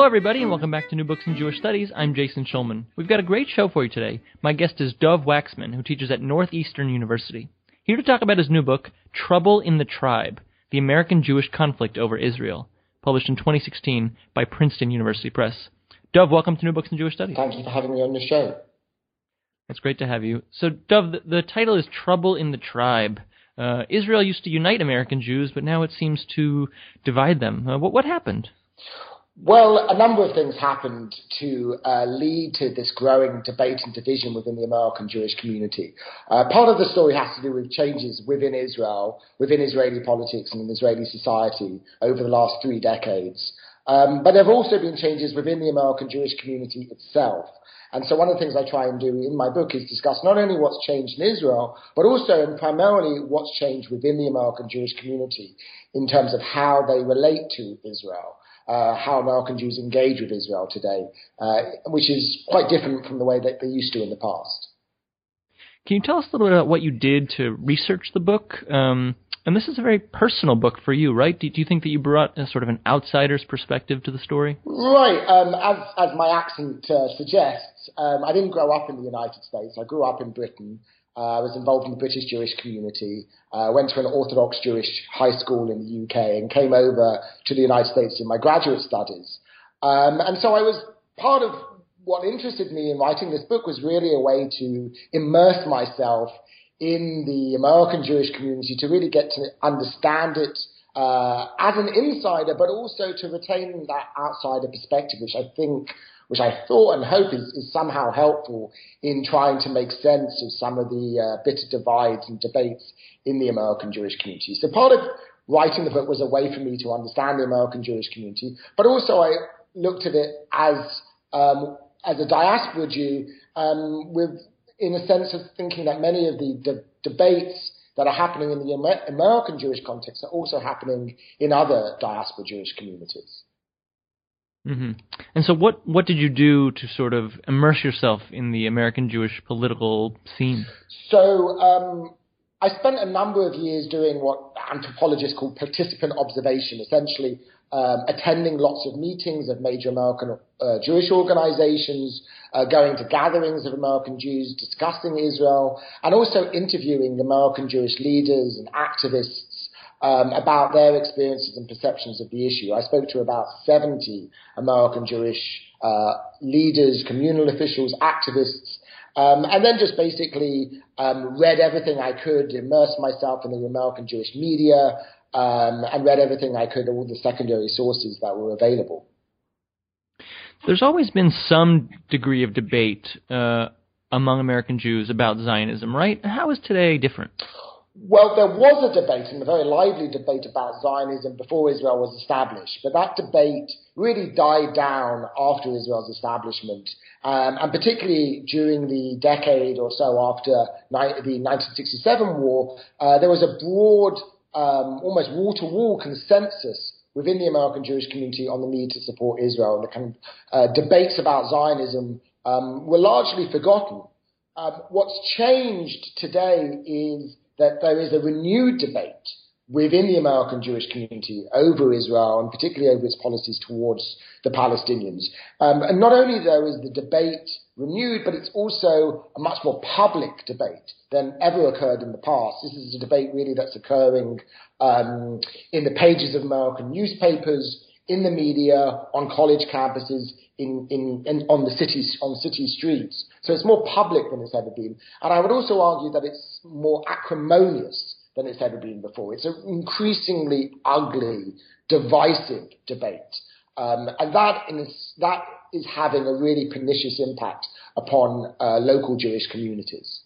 Hello, everybody, and welcome back to New Books in Jewish Studies. I'm Jason Schulman. We've got a great show for you today. My guest is Dov Waxman, who teaches at Northeastern University. Here to talk about his new book, Trouble in the Tribe The American Jewish Conflict Over Israel, published in 2016 by Princeton University Press. Dov, welcome to New Books in Jewish Studies. Thank you for having me on the show. It's great to have you. So, Dov, the, the title is Trouble in the Tribe. Uh, Israel used to unite American Jews, but now it seems to divide them. Uh, what, what happened? Well, a number of things happened to uh, lead to this growing debate and division within the American Jewish community. Uh, part of the story has to do with changes within Israel, within Israeli politics and in Israeli society over the last three decades. Um, but there have also been changes within the American Jewish community itself. And so one of the things I try and do in my book is discuss not only what's changed in Israel, but also and primarily what's changed within the American Jewish community in terms of how they relate to Israel uh, how American Jews engage with Israel today, uh, which is quite different from the way that they used to in the past. Can you tell us a little bit about what you did to research the book? Um, and this is a very personal book for you, right? Do, do you think that you brought a sort of an outsider's perspective to the story? Right. Um, as, as my accent uh, suggests, um, I didn't grow up in the United States. I grew up in Britain. Uh, I was involved in the British Jewish community, uh, went to an Orthodox Jewish high school in the UK, and came over to the United States in my graduate studies. Um, and so I was part of what interested me in writing this book was really a way to immerse myself in the American Jewish community to really get to understand it uh, as an insider, but also to retain that outsider perspective, which I think which I thought and hope is, is somehow helpful in trying to make sense of some of the uh, bitter divides and debates in the American Jewish community. So part of writing the book was a way for me to understand the American Jewish community, but also I looked at it as um, as a diaspora Jew um, with in a sense of thinking that many of the de- debates that are happening in the Amer- American Jewish context are also happening in other diaspora Jewish communities. Mm-hmm. And so, what what did you do to sort of immerse yourself in the American Jewish political scene? So, um, I spent a number of years doing what anthropologists call participant observation, essentially um, attending lots of meetings of major American uh, Jewish organizations, uh, going to gatherings of American Jews, discussing Israel, and also interviewing American Jewish leaders and activists um, about their experiences and perceptions of the issue. I spoke to about 70 American Jewish uh, leaders, communal officials, activists, um, and then just basically um, read everything I could, immersed myself in the American Jewish media, um, and read everything I could, all the secondary sources that were available. There's always been some degree of debate uh, among American Jews about Zionism, right? How is today different? Well, there was a debate, and a very lively debate about Zionism before Israel was established, but that debate really died down after Israel's establishment, um, and particularly during the decade or so after ni- the 1967 war, uh, there was a broad, um, almost wall-to-wall consensus within the American Jewish community on the need to support Israel. And the kind of uh, debates about Zionism um, were largely forgotten. Um, what's changed today is that there is a renewed debate within the American Jewish community over Israel and particularly over its policies towards the Palestinians. Um, and not only there is the debate renewed, but it's also a much more public debate than ever occurred in the past. This is a debate really that's occurring um, in the pages of American newspapers, in the media, on college campuses, in, in, in, on the cities on city streets. So it's more public than it's ever been. And I would also argue that it's more acrimonious than it's ever been before. It's an increasingly ugly, divisive debate. Um, and that is, that is having a really pernicious impact upon uh, local Jewish communities.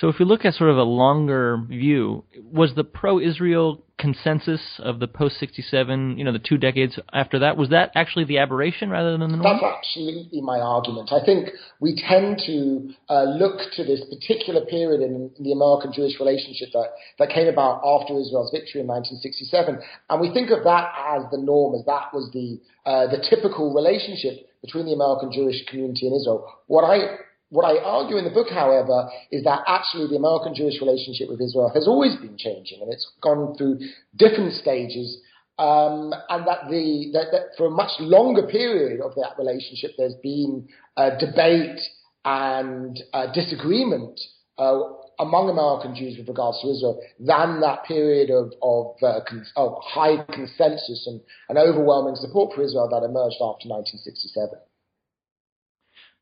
So if we look at sort of a longer view, was the pro-Israel consensus of the post-67, you know, the two decades after that, was that actually the aberration rather than the norm? That's absolutely my argument. I think we tend to uh, look to this particular period in, in the American-Jewish relationship that, that came about after Israel's victory in 1967, and we think of that as the norm, as that was the uh, the typical relationship between the American Jewish community and Israel. What I what I argue in the book, however, is that actually the American Jewish relationship with Israel has always been changing and it's gone through different stages. um, and that the that, that for a much longer period of that relationship, there's been debate and disagreement uh, among American Jews with regards to Israel than that period of, of, uh, of high consensus and, and overwhelming support for Israel that emerged after 1967.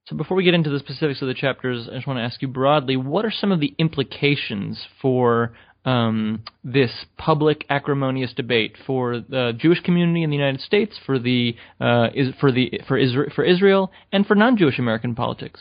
So before we get into the specifics of the chapters, I just want to ask you broadly, what are some of the implications for um, this public acrimonious debate for the Jewish community in the United States, for the uh, is, for the for for Israel, and for non-Jewish American politics?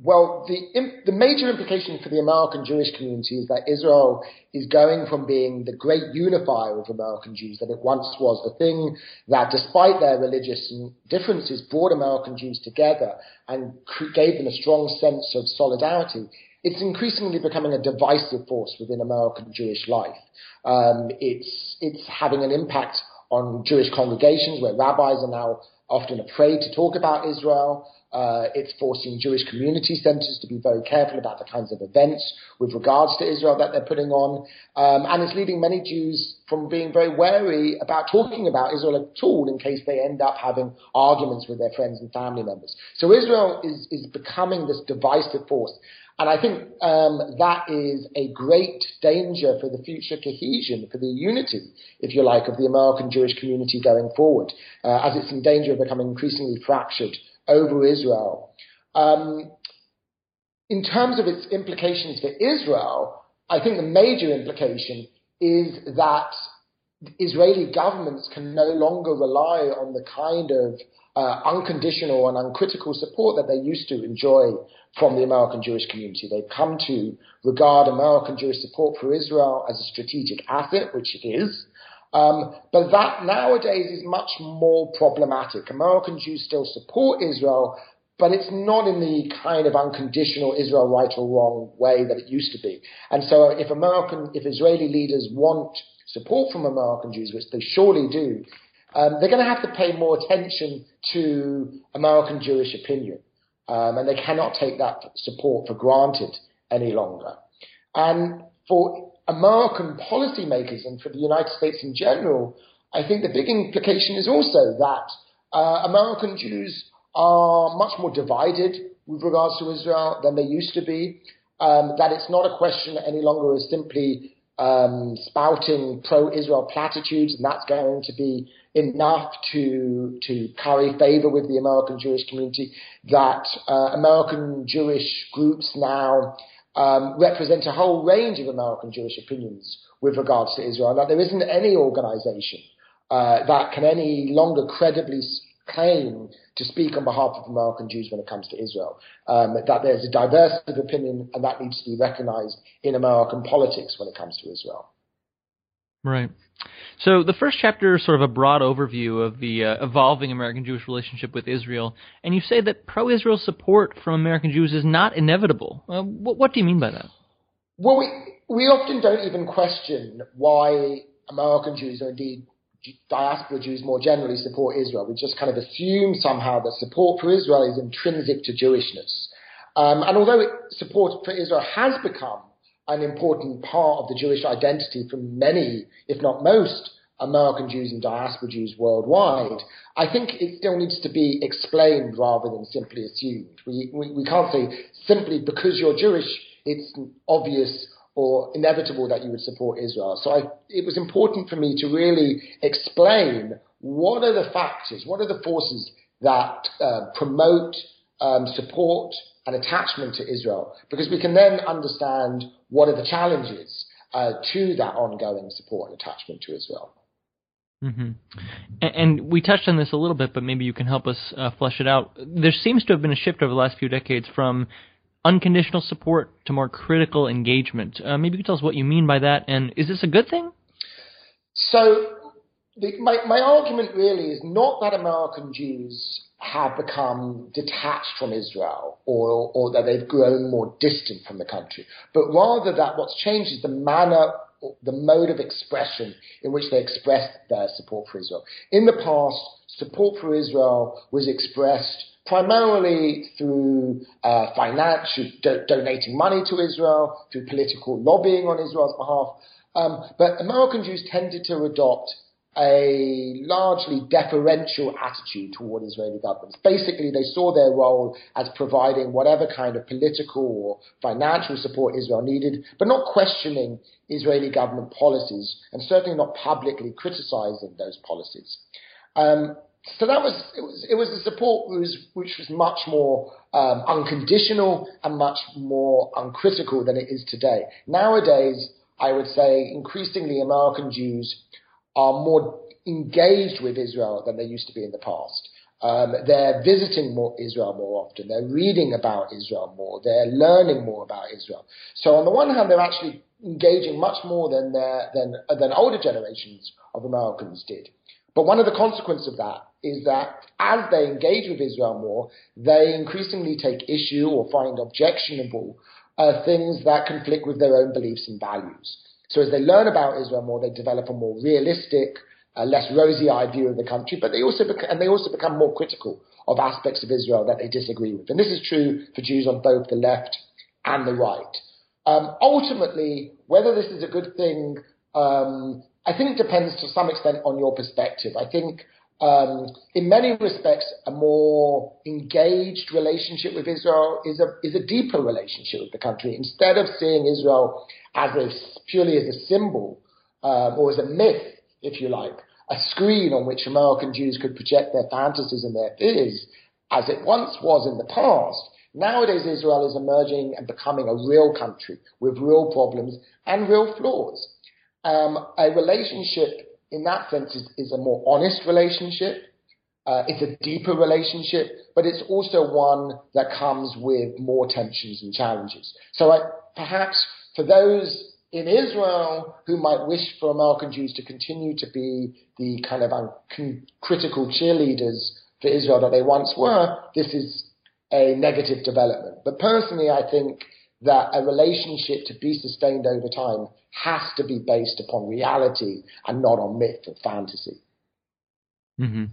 Well, the the major implication for the American Jewish community is that Israel is going from being the great unifier of American Jews that it once was, the thing that, despite their religious differences, brought American Jews together and gave them a strong sense of solidarity it's increasingly becoming a divisive force within American Jewish life. Um, it's it's having an impact on Jewish congregations where rabbis are now often afraid to talk about Israel. Uh, it's forcing Jewish community centers to be very careful about the kinds of events with regards to Israel that they're putting on. Um, and it's leading many Jews from being very wary about talking about Israel at all in case they end up having arguments with their friends and family members. So Israel is, is becoming this divisive force. And I think um, that is a great danger for the future cohesion, for the unity, if you like, of the American Jewish community going forward, uh, as it's in danger of becoming increasingly fractured over Israel. Um, in terms of its implications for Israel, I think the major implication is that Israeli governments can no longer rely on the kind of uh, unconditional and uncritical support that they used to enjoy from the American Jewish community. They've come to regard American Jewish support for Israel as a strategic asset, which it is. Um, but that nowadays is much more problematic. American Jews still support Israel, but it's not in the kind of unconditional Israel right or wrong way that it used to be. And so if American, if Israeli leaders want support from American Jews, which they surely do, um, they're going to have to pay more attention to American Jewish opinion. Um, and they cannot take that support for granted any longer. And for American policymakers and for the United States in general, I think the big implication is also that uh, American Jews are much more divided with regards to Israel than they used to be. Um, that it's not a question any longer of simply um, spouting pro-Israel platitudes, and that's going to be enough to to curry favor with the American Jewish community. That uh, American Jewish groups now um, represent a whole range of American Jewish opinions with regards to Israel. That there isn't any organization uh, that can any longer credibly claim to speak on behalf of American Jews when it comes to Israel. Um, that there's a diversity of opinion and that needs to be recognized in American politics when it comes to Israel. Right. So the first chapter is sort of a broad overview of the uh, evolving American Jewish relationship with Israel, and you say that pro-Israel support from American Jews is not inevitable. Uh, what, what do you mean by that? Well, we we often don't even question why American Jews, or indeed diaspora Jews more generally, support Israel. We just kind of assume somehow that support for Israel is intrinsic to Jewishness. Um, and although support for Israel has become an important part of the Jewish identity for many, if not most, American Jews and diaspora Jews worldwide, I think it still needs to be explained rather than simply assumed. We, we, we can't say simply because you're Jewish, it's obvious or inevitable that you would support Israel. So I, it was important for me to really explain what are the factors, what are the forces that uh, promote um, support and attachment to Israel, because we can then understand what are the challenges uh, to that ongoing support and attachment to Israel. Mm-hmm. And, and, we touched on this a little bit, but maybe you can help us uh, flesh it out. There seems to have been a shift over the last few decades from unconditional support to more critical engagement. Uh, maybe you can tell us what you mean by that, and is this a good thing? So, the, my, my argument really is not that American Jews have become detached from Israel or, or that they've grown more distant from the country, but rather that what's changed is the manner, the mode of expression in which they expressed their support for Israel. In the past, support for Israel was expressed primarily through uh, financial, do- donating money to Israel, through political lobbying on Israel's behalf. Um, but American Jews tended to adopt a largely deferential attitude toward Israeli governments. Basically, they saw their role as providing whatever kind of political or financial support Israel needed, but not questioning Israeli government policies and certainly not publicly criticizing those policies. Um, so that was it was it was a support which was, which was much more um, unconditional and much more uncritical than it is today. Nowadays, I would say increasingly American Jews are more engaged with Israel than they used to be in the past. Um, they're visiting more Israel more often. They're reading about Israel more. They're learning more about Israel. So on the one hand, they're actually engaging much more than their, than than older generations of Americans did. But one of the consequences of that is that as they engage with Israel more, they increasingly take issue or find objectionable uh, things that conflict with their own beliefs and values. So as they learn about Israel more, they develop a more realistic, uh, less rosy-eyed view of the country, but they also bec- and they also become more critical of aspects of Israel that they disagree with. And this is true for Jews on both the left and the right. Um, ultimately, whether this is a good thing, um, I think it depends to some extent on your perspective. I think um, in many respects, a more engaged relationship with Israel is a is a deeper relationship with the country. Instead of seeing Israel as a purely as a symbol um, or as a myth, if you like, a screen on which American Jews could project their fantasies and their fears, as it once was in the past. Nowadays, Israel is emerging and becoming a real country with real problems and real flaws. Um, a relationship in that sense, is, is a more honest relationship. Uh, it's a deeper relationship, but it's also one that comes with more tensions and challenges. So I, perhaps for those in Israel who might wish for American Jews to continue to be the kind of uh, critical cheerleaders for Israel that they once were, this is a negative development. But personally, I think that a relationship to be sustained over time has to be based upon reality and not on myth or fantasy. Mm-hmm.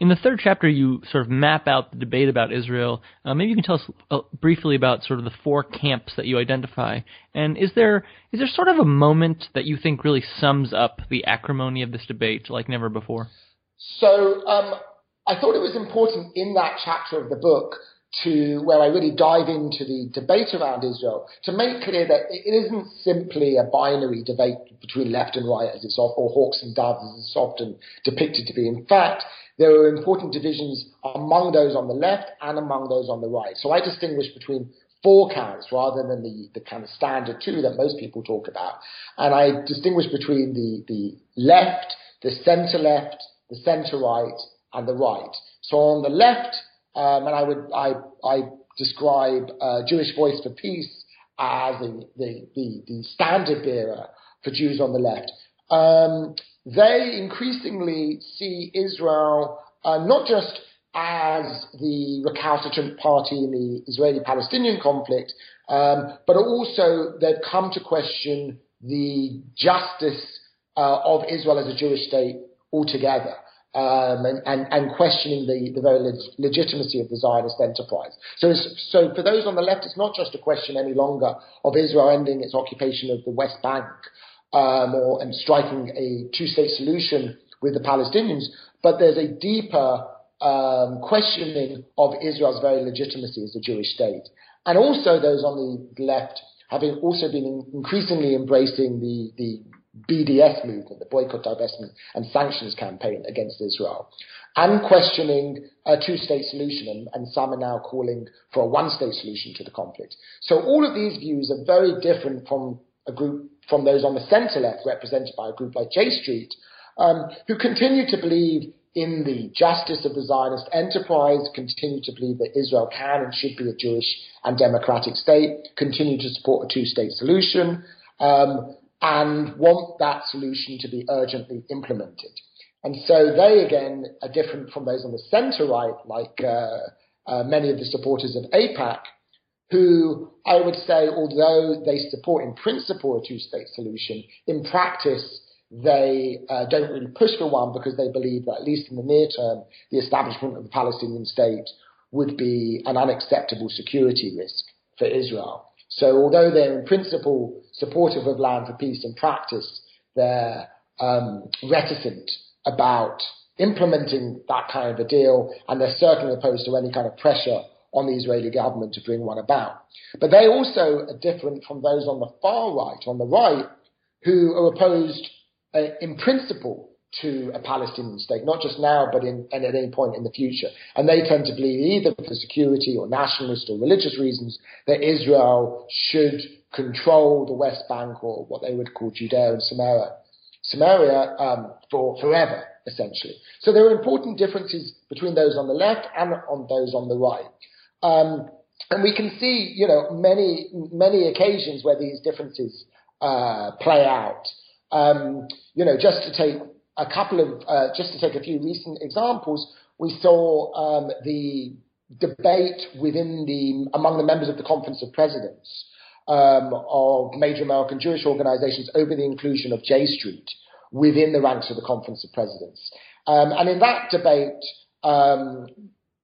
In the third chapter, you sort of map out the debate about Israel. Uh, maybe you can tell us uh, briefly about sort of the four camps that you identify. And is there is there sort of a moment that you think really sums up the acrimony of this debate like never before? So um, I thought it was important in that chapter of the book to where I really dive into the debate around Israel to make clear that it isn't simply a binary debate between left and right as it's or hawks and doves as it's often depicted to be. In fact, there are important divisions among those on the left and among those on the right. So I distinguish between four camps rather than the, the kind of standard two that most people talk about. And I distinguish between the, the left, the center left, the center right, and the right. So on the left, um, and I would I I describe uh, Jewish Voice for Peace as the, the, the, the standard bearer for Jews on the left. Um, they increasingly see Israel uh, not just as the recalcitrant party in the Israeli-Palestinian conflict, um, but also they've come to question the justice uh, of Israel as a Jewish state altogether um, and, and, and, questioning the, the very leg- legitimacy of the Zionist enterprise. So, so for those on the left, it's not just a question any longer of Israel ending its occupation of the West Bank um, or and striking a two-state solution with the Palestinians, but there's a deeper um, questioning of Israel's very legitimacy as a Jewish state. And also those on the left having also been increasingly embracing the, the BDS movement, the boycott, divestment, and sanctions campaign against Israel, and questioning a two state solution, and, and, some are now calling for a one state solution to the conflict. So all of these views are very different from a group from those on the centre left, represented by a group like J Street, um, who continue to believe in the justice of the Zionist enterprise, continue to believe that Israel can and should be a Jewish and democratic state, continue to support a two state solution. Um, and want that solution to be urgently implemented. And so they again are different from those on the centre right, like uh, uh, many of the supporters of AIPAC, who I would say, although they support in principle a two-state solution, in practice they uh, don't really push for one because they believe that at least in the near term, the establishment of the Palestinian state would be an unacceptable security risk for Israel. So although they're in principle supportive of land for peace in practice, they're um, reticent about implementing that kind of a deal, and they're certainly opposed to any kind of pressure on the Israeli government to bring one about. But they also are different from those on the far right, on the right, who are opposed uh, in principle to a Palestinian state, not just now, but in, and at any point in the future. And they tend to believe, either for security or nationalist or religious reasons, that Israel should control the West Bank or what they would call Judea and Samaria, Samaria um, for forever, essentially. So there are important differences between those on the left and on those on the right. Um, and we can see, you know, many many occasions where these differences uh, play out. Um, you know, just to take a couple of, uh, just to take a few recent examples, we saw um, the debate within the among the members of the Conference of Presidents um, of major American Jewish organizations over the inclusion of J Street within the ranks of the Conference of Presidents. Um, and in that debate, um,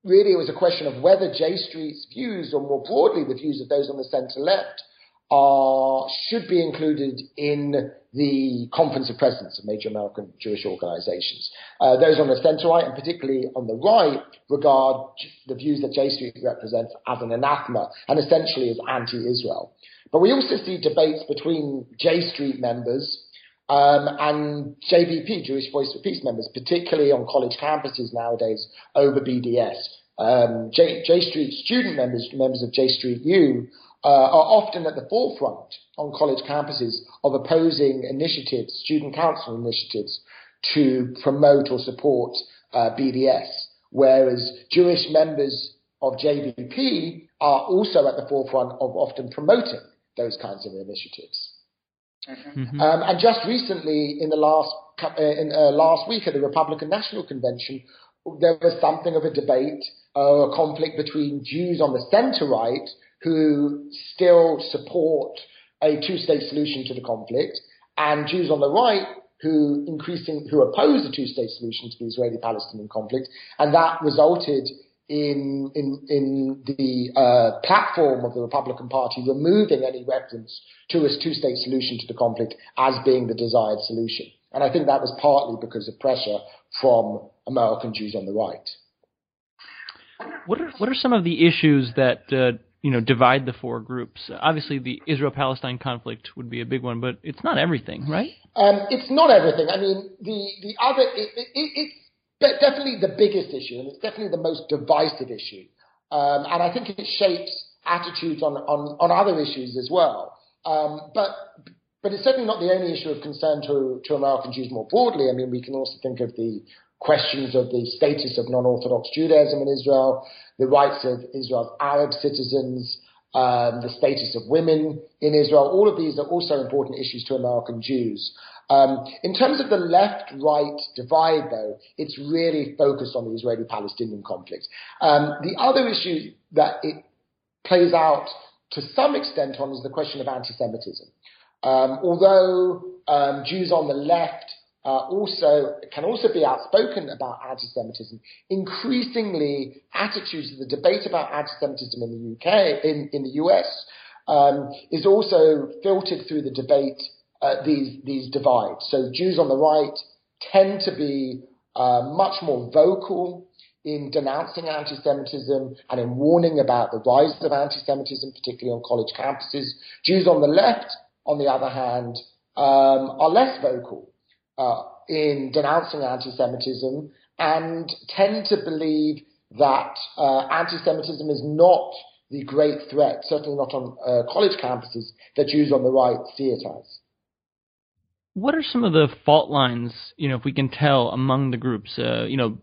really it was a question of whether J Street's views, or more broadly the views of those on the centre left, are should be included in the Conference of Presidents of major American Jewish organizations. Uh, those on the center right and particularly on the right regard the views that J Street represents as an anathema and essentially as anti-Israel. But we also see debates between J Street members um, and JVP, Jewish Voice for Peace members, particularly on college campuses nowadays over BDS. Um, J, J Street student members, members of J Street U, uh, are often at the forefront on college campuses of opposing initiatives, student council initiatives, to promote or support uh, BDS, whereas Jewish members of JVP are also at the forefront of often promoting those kinds of initiatives. Mm-hmm. Um, and just recently, in the last uh, in, uh, last week at the Republican National Convention, there was something of a debate, uh, a conflict between Jews on the center right who still support a two-state solution to the conflict, and Jews on the right who increasing who oppose a two-state solution to the Israeli-Palestinian conflict, and that resulted in in in the uh, platform of the Republican Party removing any reference to a two-state solution to the conflict as being the desired solution. And I think that was partly because of pressure from American Jews on the right. What are what are some of the issues that uh, you know divide the four groups. Obviously, the Israel-Palestine conflict would be a big one, but it's not everything, right? Um, it's not everything. I mean, the the other it, it, it's definitely the biggest issue, and it's definitely the most divisive issue. Um, and I think it shapes attitudes on on, on other issues as well. Um, but but it's certainly not the only issue of concern to to American Jews more broadly. I mean, we can also think of the questions of the status of non-Orthodox Judaism in Israel, the rights of Israel's Arab citizens, um, the status of women in Israel. All of these are also important issues to American Jews. Um, in terms of the left-right divide, though, it's really focused on the Israeli-Palestinian conflict. Um, the other issue that it plays out to some extent on is the question of anti-Semitism. Um, although um, Jews on the left uh, also can also be outspoken about anti-Semitism. Increasingly, attitudes to the debate about anti-Semitism in the UK, in, in the US, um, is also filtered through the debate. Uh, these these divides. So Jews on the right tend to be uh, much more vocal in denouncing anti-Semitism and in warning about the rise of anti-Semitism, particularly on college campuses. Jews on the left, on the other hand, um, are less vocal uh, in denouncing anti-Semitism and tend to believe that uh, anti-Semitism is not the great threat, certainly not on uh, college campuses, that Jews on the right see it as. What are some of the fault lines, you know, if we can tell among the groups, uh, you know,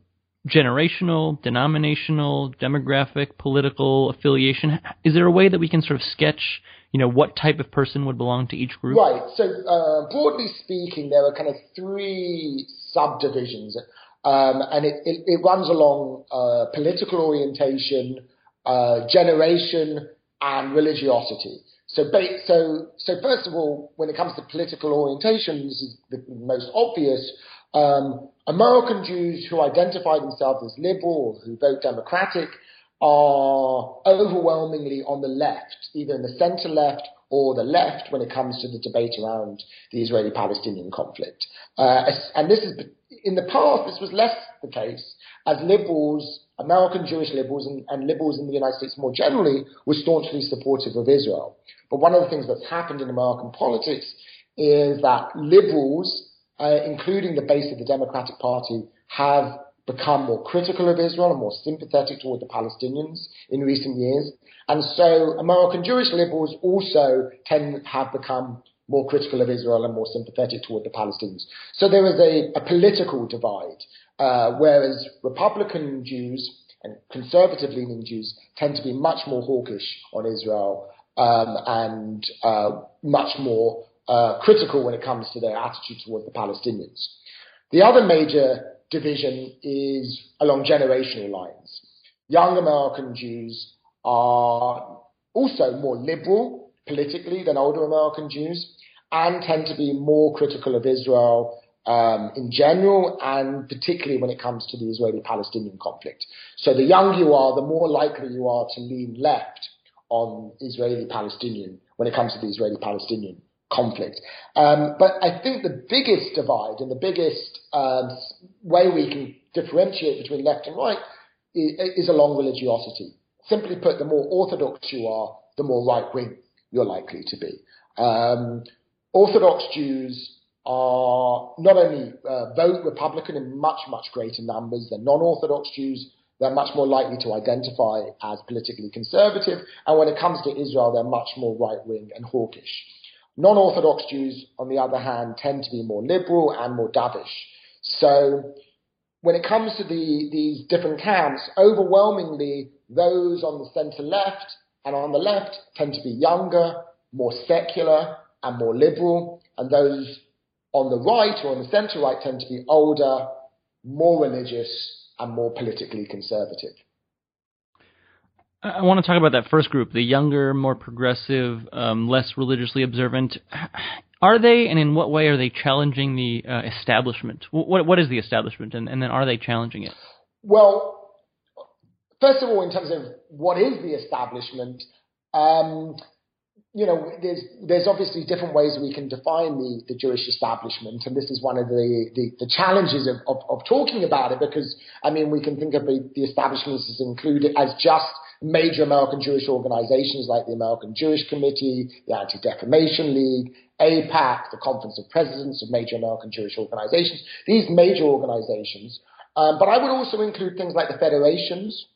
generational, denominational, demographic, political affiliation? Is there a way that we can sort of sketch you know, what type of person would belong to each group? Right. So uh, broadly speaking, there are kind of three subdivisions, um, and it, it, it, runs along uh, political orientation, uh, generation, and religiosity. So, so, so first of all, when it comes to political orientation, this is the most obvious. Um, American Jews who identify themselves as liberal, who vote Democratic, are overwhelmingly on the left, either in the center left or the left when it comes to the debate around the Israeli-Palestinian conflict. Uh, and this is in the past, this was less the case, as liberals, American Jewish liberals, and, and liberals in the United States more generally, were staunchly supportive of Israel. But one of the things that's happened in American politics is that liberals, uh, including the base of the Democratic Party, have become more critical of Israel and more sympathetic toward the Palestinians in recent years. And so American Jewish liberals also tend have become more critical of Israel and more sympathetic toward the Palestinians. So there is a, a political divide, uh, whereas Republican Jews and conservative leaning Jews tend to be much more hawkish on Israel um, and uh, much more uh, critical when it comes to their attitude toward the Palestinians. The other major division is along generational lines. Young American Jews are also more liberal politically than older American Jews and tend to be more critical of Israel um, in general and particularly when it comes to the Israeli Palestinian conflict. So the younger you are, the more likely you are to lean left on Israeli Palestinian when it comes to the Israeli Palestinian conflict. Um, but I think the biggest divide and the biggest um, way we can differentiate between left and right is, is along religiosity. Simply put, the more orthodox you are, the more right wing you're likely to be. Um, Orthodox Jews are not only uh, vote Republican in much, much greater numbers than non Orthodox Jews, they're much more likely to identify as politically conservative. And when it comes to Israel, they're much more right wing and hawkish. Non Orthodox Jews, on the other hand, tend to be more liberal and more dovish. So when it comes to the, these different camps, overwhelmingly those on the center left and on the left tend to be younger, more secular, and more liberal, and those on the right or on the center right tend to be older, more religious, and more politically conservative. I want to talk about that first group, the younger, more progressive, um, less religiously observant. Are they, and in what way are they challenging the uh, establishment? What, what is the establishment, and, and then are they challenging it? Well, first of all, in terms of what is the establishment, um, you know, there's there's obviously different ways we can define the, the Jewish establishment, and this is one of the, the, the challenges of, of, of, talking about it because I mean we can think of the, the establishment as included as just major American Jewish organizations like the American Jewish Committee, the Anti-Defamation League, AIPAC, the Conference of Presidents of major American Jewish organizations. These major organizations, um, but I would also include things like the federations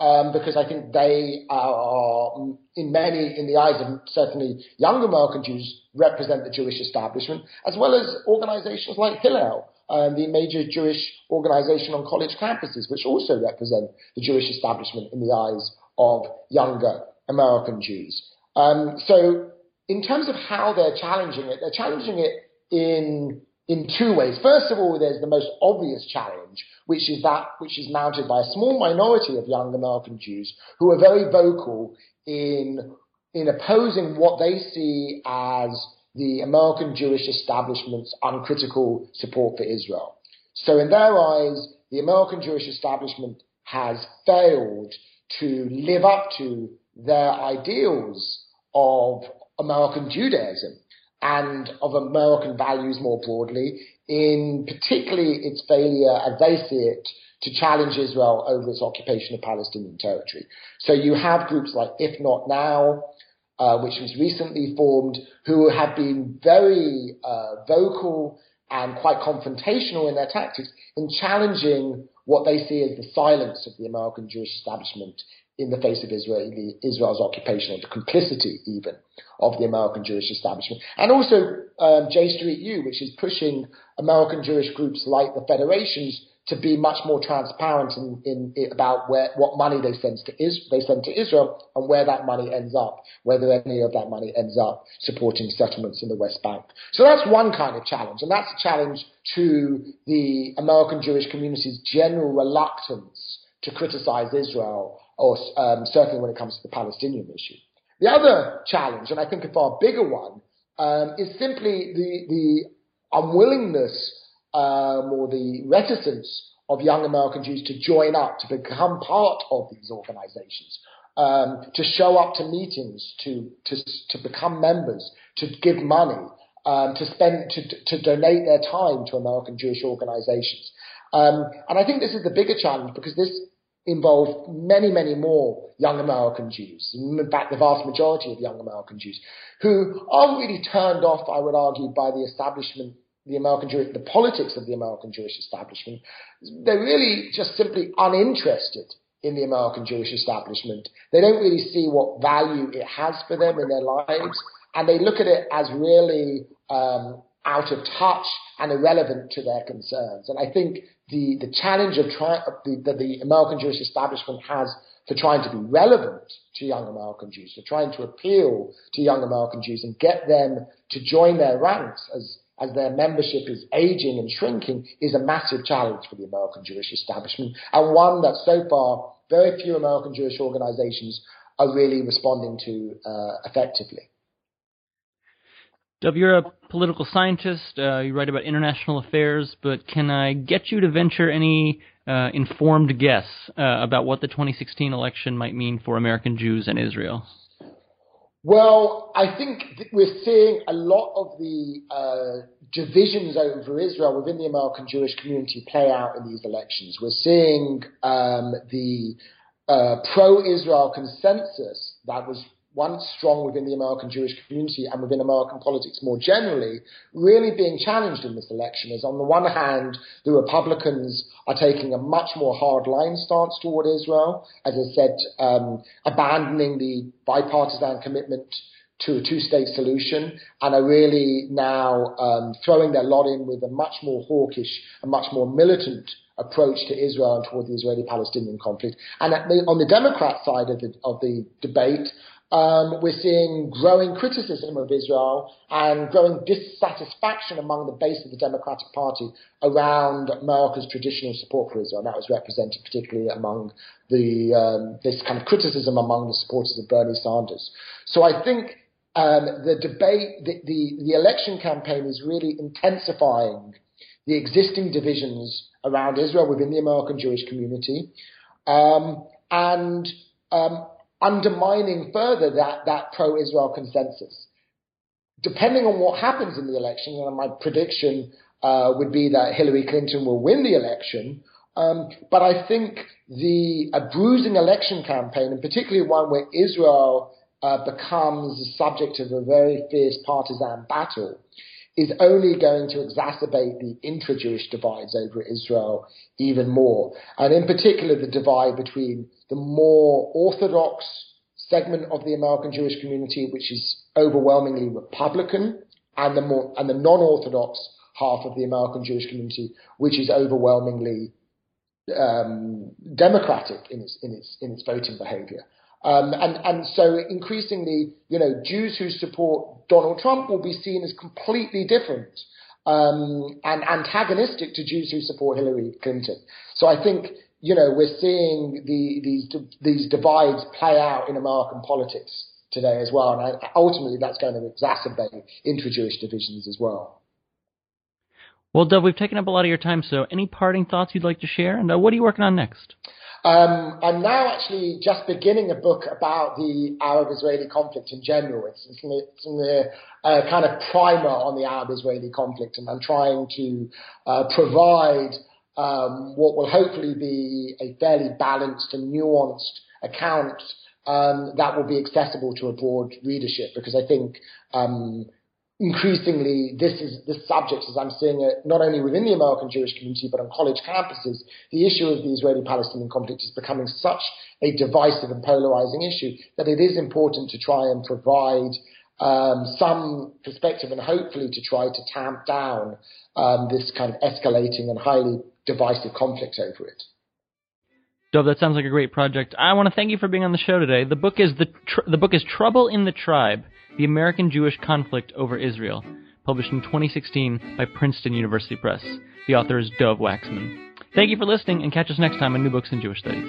um, because I think they are, in many, in the eyes of certainly young American Jews, represent the Jewish establishment, as well as organizations like Hillel, um, the major Jewish organization on college campuses, which also represent the Jewish establishment in the eyes of younger American Jews. Um, so, in terms of how they're challenging it, they're challenging it in in two ways. First of all, there's the most obvious challenge, which is that which is mounted by a small minority of young American Jews who are very vocal in in opposing what they see as the American Jewish establishment's uncritical support for Israel. So in their eyes, the American Jewish establishment has failed to live up to their ideals of American Judaism and of American values more broadly, in particularly its failure, as they see it, to challenge Israel over its occupation of Palestinian territory. So you have groups like If Not Now, uh, which was recently formed, who have been very uh, vocal and quite confrontational in their tactics in challenging what they see as the silence of the American Jewish establishment in the face of Israeli, Israel's occupation or the complicity even of the American Jewish establishment. And also um, J Street U, which is pushing American Jewish groups like the federations to be much more transparent in, in, about where, what money they send to Is, they send to Israel and where that money ends up, whether any of that money ends up supporting settlements in the West Bank. So that's one kind of challenge, and that's a challenge to the American Jewish community's general reluctance to criticize Israel or um, certainly when it comes to the Palestinian issue. The other challenge, and I think a far bigger one, um, is simply the, the unwillingness um, or the reticence of young American Jews to join up, to become part of these organizations, um, to show up to meetings, to, to, to become members, to give money. um, to spend to, to donate their time to American Jewish organizations. Um, and I think this is the bigger challenge because this involved many, many more young American Jews, in fact, the vast majority of young American Jews, who aren't really turned off, I would argue, by the establishment, the American Jewish, the politics of the American Jewish establishment. They're really just simply uninterested in the American Jewish establishment. They don't really see what value it has for them in their lives, and they look at it as really um, out of touch and irrelevant to their concerns. And I think the, the challenge of try, the, that the American Jewish establishment has for trying to be relevant to young American Jews, for trying to appeal to young American Jews and get them to join their ranks as, as their membership is aging and shrinking is a massive challenge for the American Jewish establishment and one that so far very few American Jewish organizations are really responding to uh, effectively. Dov, you're a political scientist. Uh, you write about international affairs, but can I get you to venture any uh, informed guess uh, about what the 2016 election might mean for American Jews and Israel? Well, I think we're seeing a lot of the uh, divisions over Israel within the American Jewish community play out in these elections. We're seeing um, the uh, pro-Israel consensus that was once strong within the American Jewish community and within American politics more generally, really being challenged in this election is on the one hand, the Republicans are taking a much more hardline stance toward Israel, as I said, um, abandoning the bipartisan commitment to a two-state solution and are really now um, throwing their lot in with a much more hawkish, a much more militant approach to Israel and toward the Israeli-Palestinian conflict. And the, on the Democrat side of the, of the debate, um, we're seeing growing criticism of Israel and growing dissatisfaction among the base of the Democratic Party around America's traditional support for Israel. That was represented particularly among the um, this kind of criticism among the supporters of Bernie Sanders. So I think um, the debate, the, the, the election campaign is really intensifying the existing divisions around Israel within the American Jewish community. Um, and um, undermining further that, that pro-Israel consensus. Depending on what happens in the election, and my prediction uh, would be that Hillary Clinton will win the election, um, but I think the a bruising election campaign, and particularly one where Israel uh, becomes the subject of a very fierce partisan battle, is only going to exacerbate the intra-Jewish divides over Israel even more. And in particular, the divide between the more orthodox segment of the American Jewish community, which is overwhelmingly Republican, and the more, and the non-orthodox half of the American Jewish community, which is overwhelmingly um, democratic in its, in its, in its voting behavior. Um, and, and so increasingly, you know, Jews who support Donald Trump will be seen as completely different um, and antagonistic to Jews who support Hillary Clinton. So I think, you know, we're seeing the, these, these divides play out in American politics today as well. And I, ultimately that's going to exacerbate intra-Jewish divisions as well. Well, Dov, we've taken up a lot of your time, so any parting thoughts you'd like to share? And uh, what are you working on next? Um, I'm now actually just beginning a book about the Arab-Israeli conflict in general. It's, it's, it's the uh, kind of primer on the Arab-Israeli conflict, and I'm trying to uh, provide um, what will hopefully be a fairly balanced and nuanced account um, that will be accessible to a broad readership, because I think um, increasingly this is this subject as I'm seeing it not only within the American Jewish community but on college campuses, the issue of the Israeli-Palestinian conflict is becoming such a divisive and polarizing issue that it is important to try and provide um, some perspective and hopefully to try to tamp down um, this kind of escalating and highly divisive conflict over it. Dov, that sounds like a great project. I want to thank you for being on the show today. The book is the tr- the book is Trouble in the Tribe: the American Jewish Conflict Over Israel, published in 2016 by Princeton University Press. The author is Dov Waxman. Thank you for listening, and catch us next time on New Books in Jewish Studies.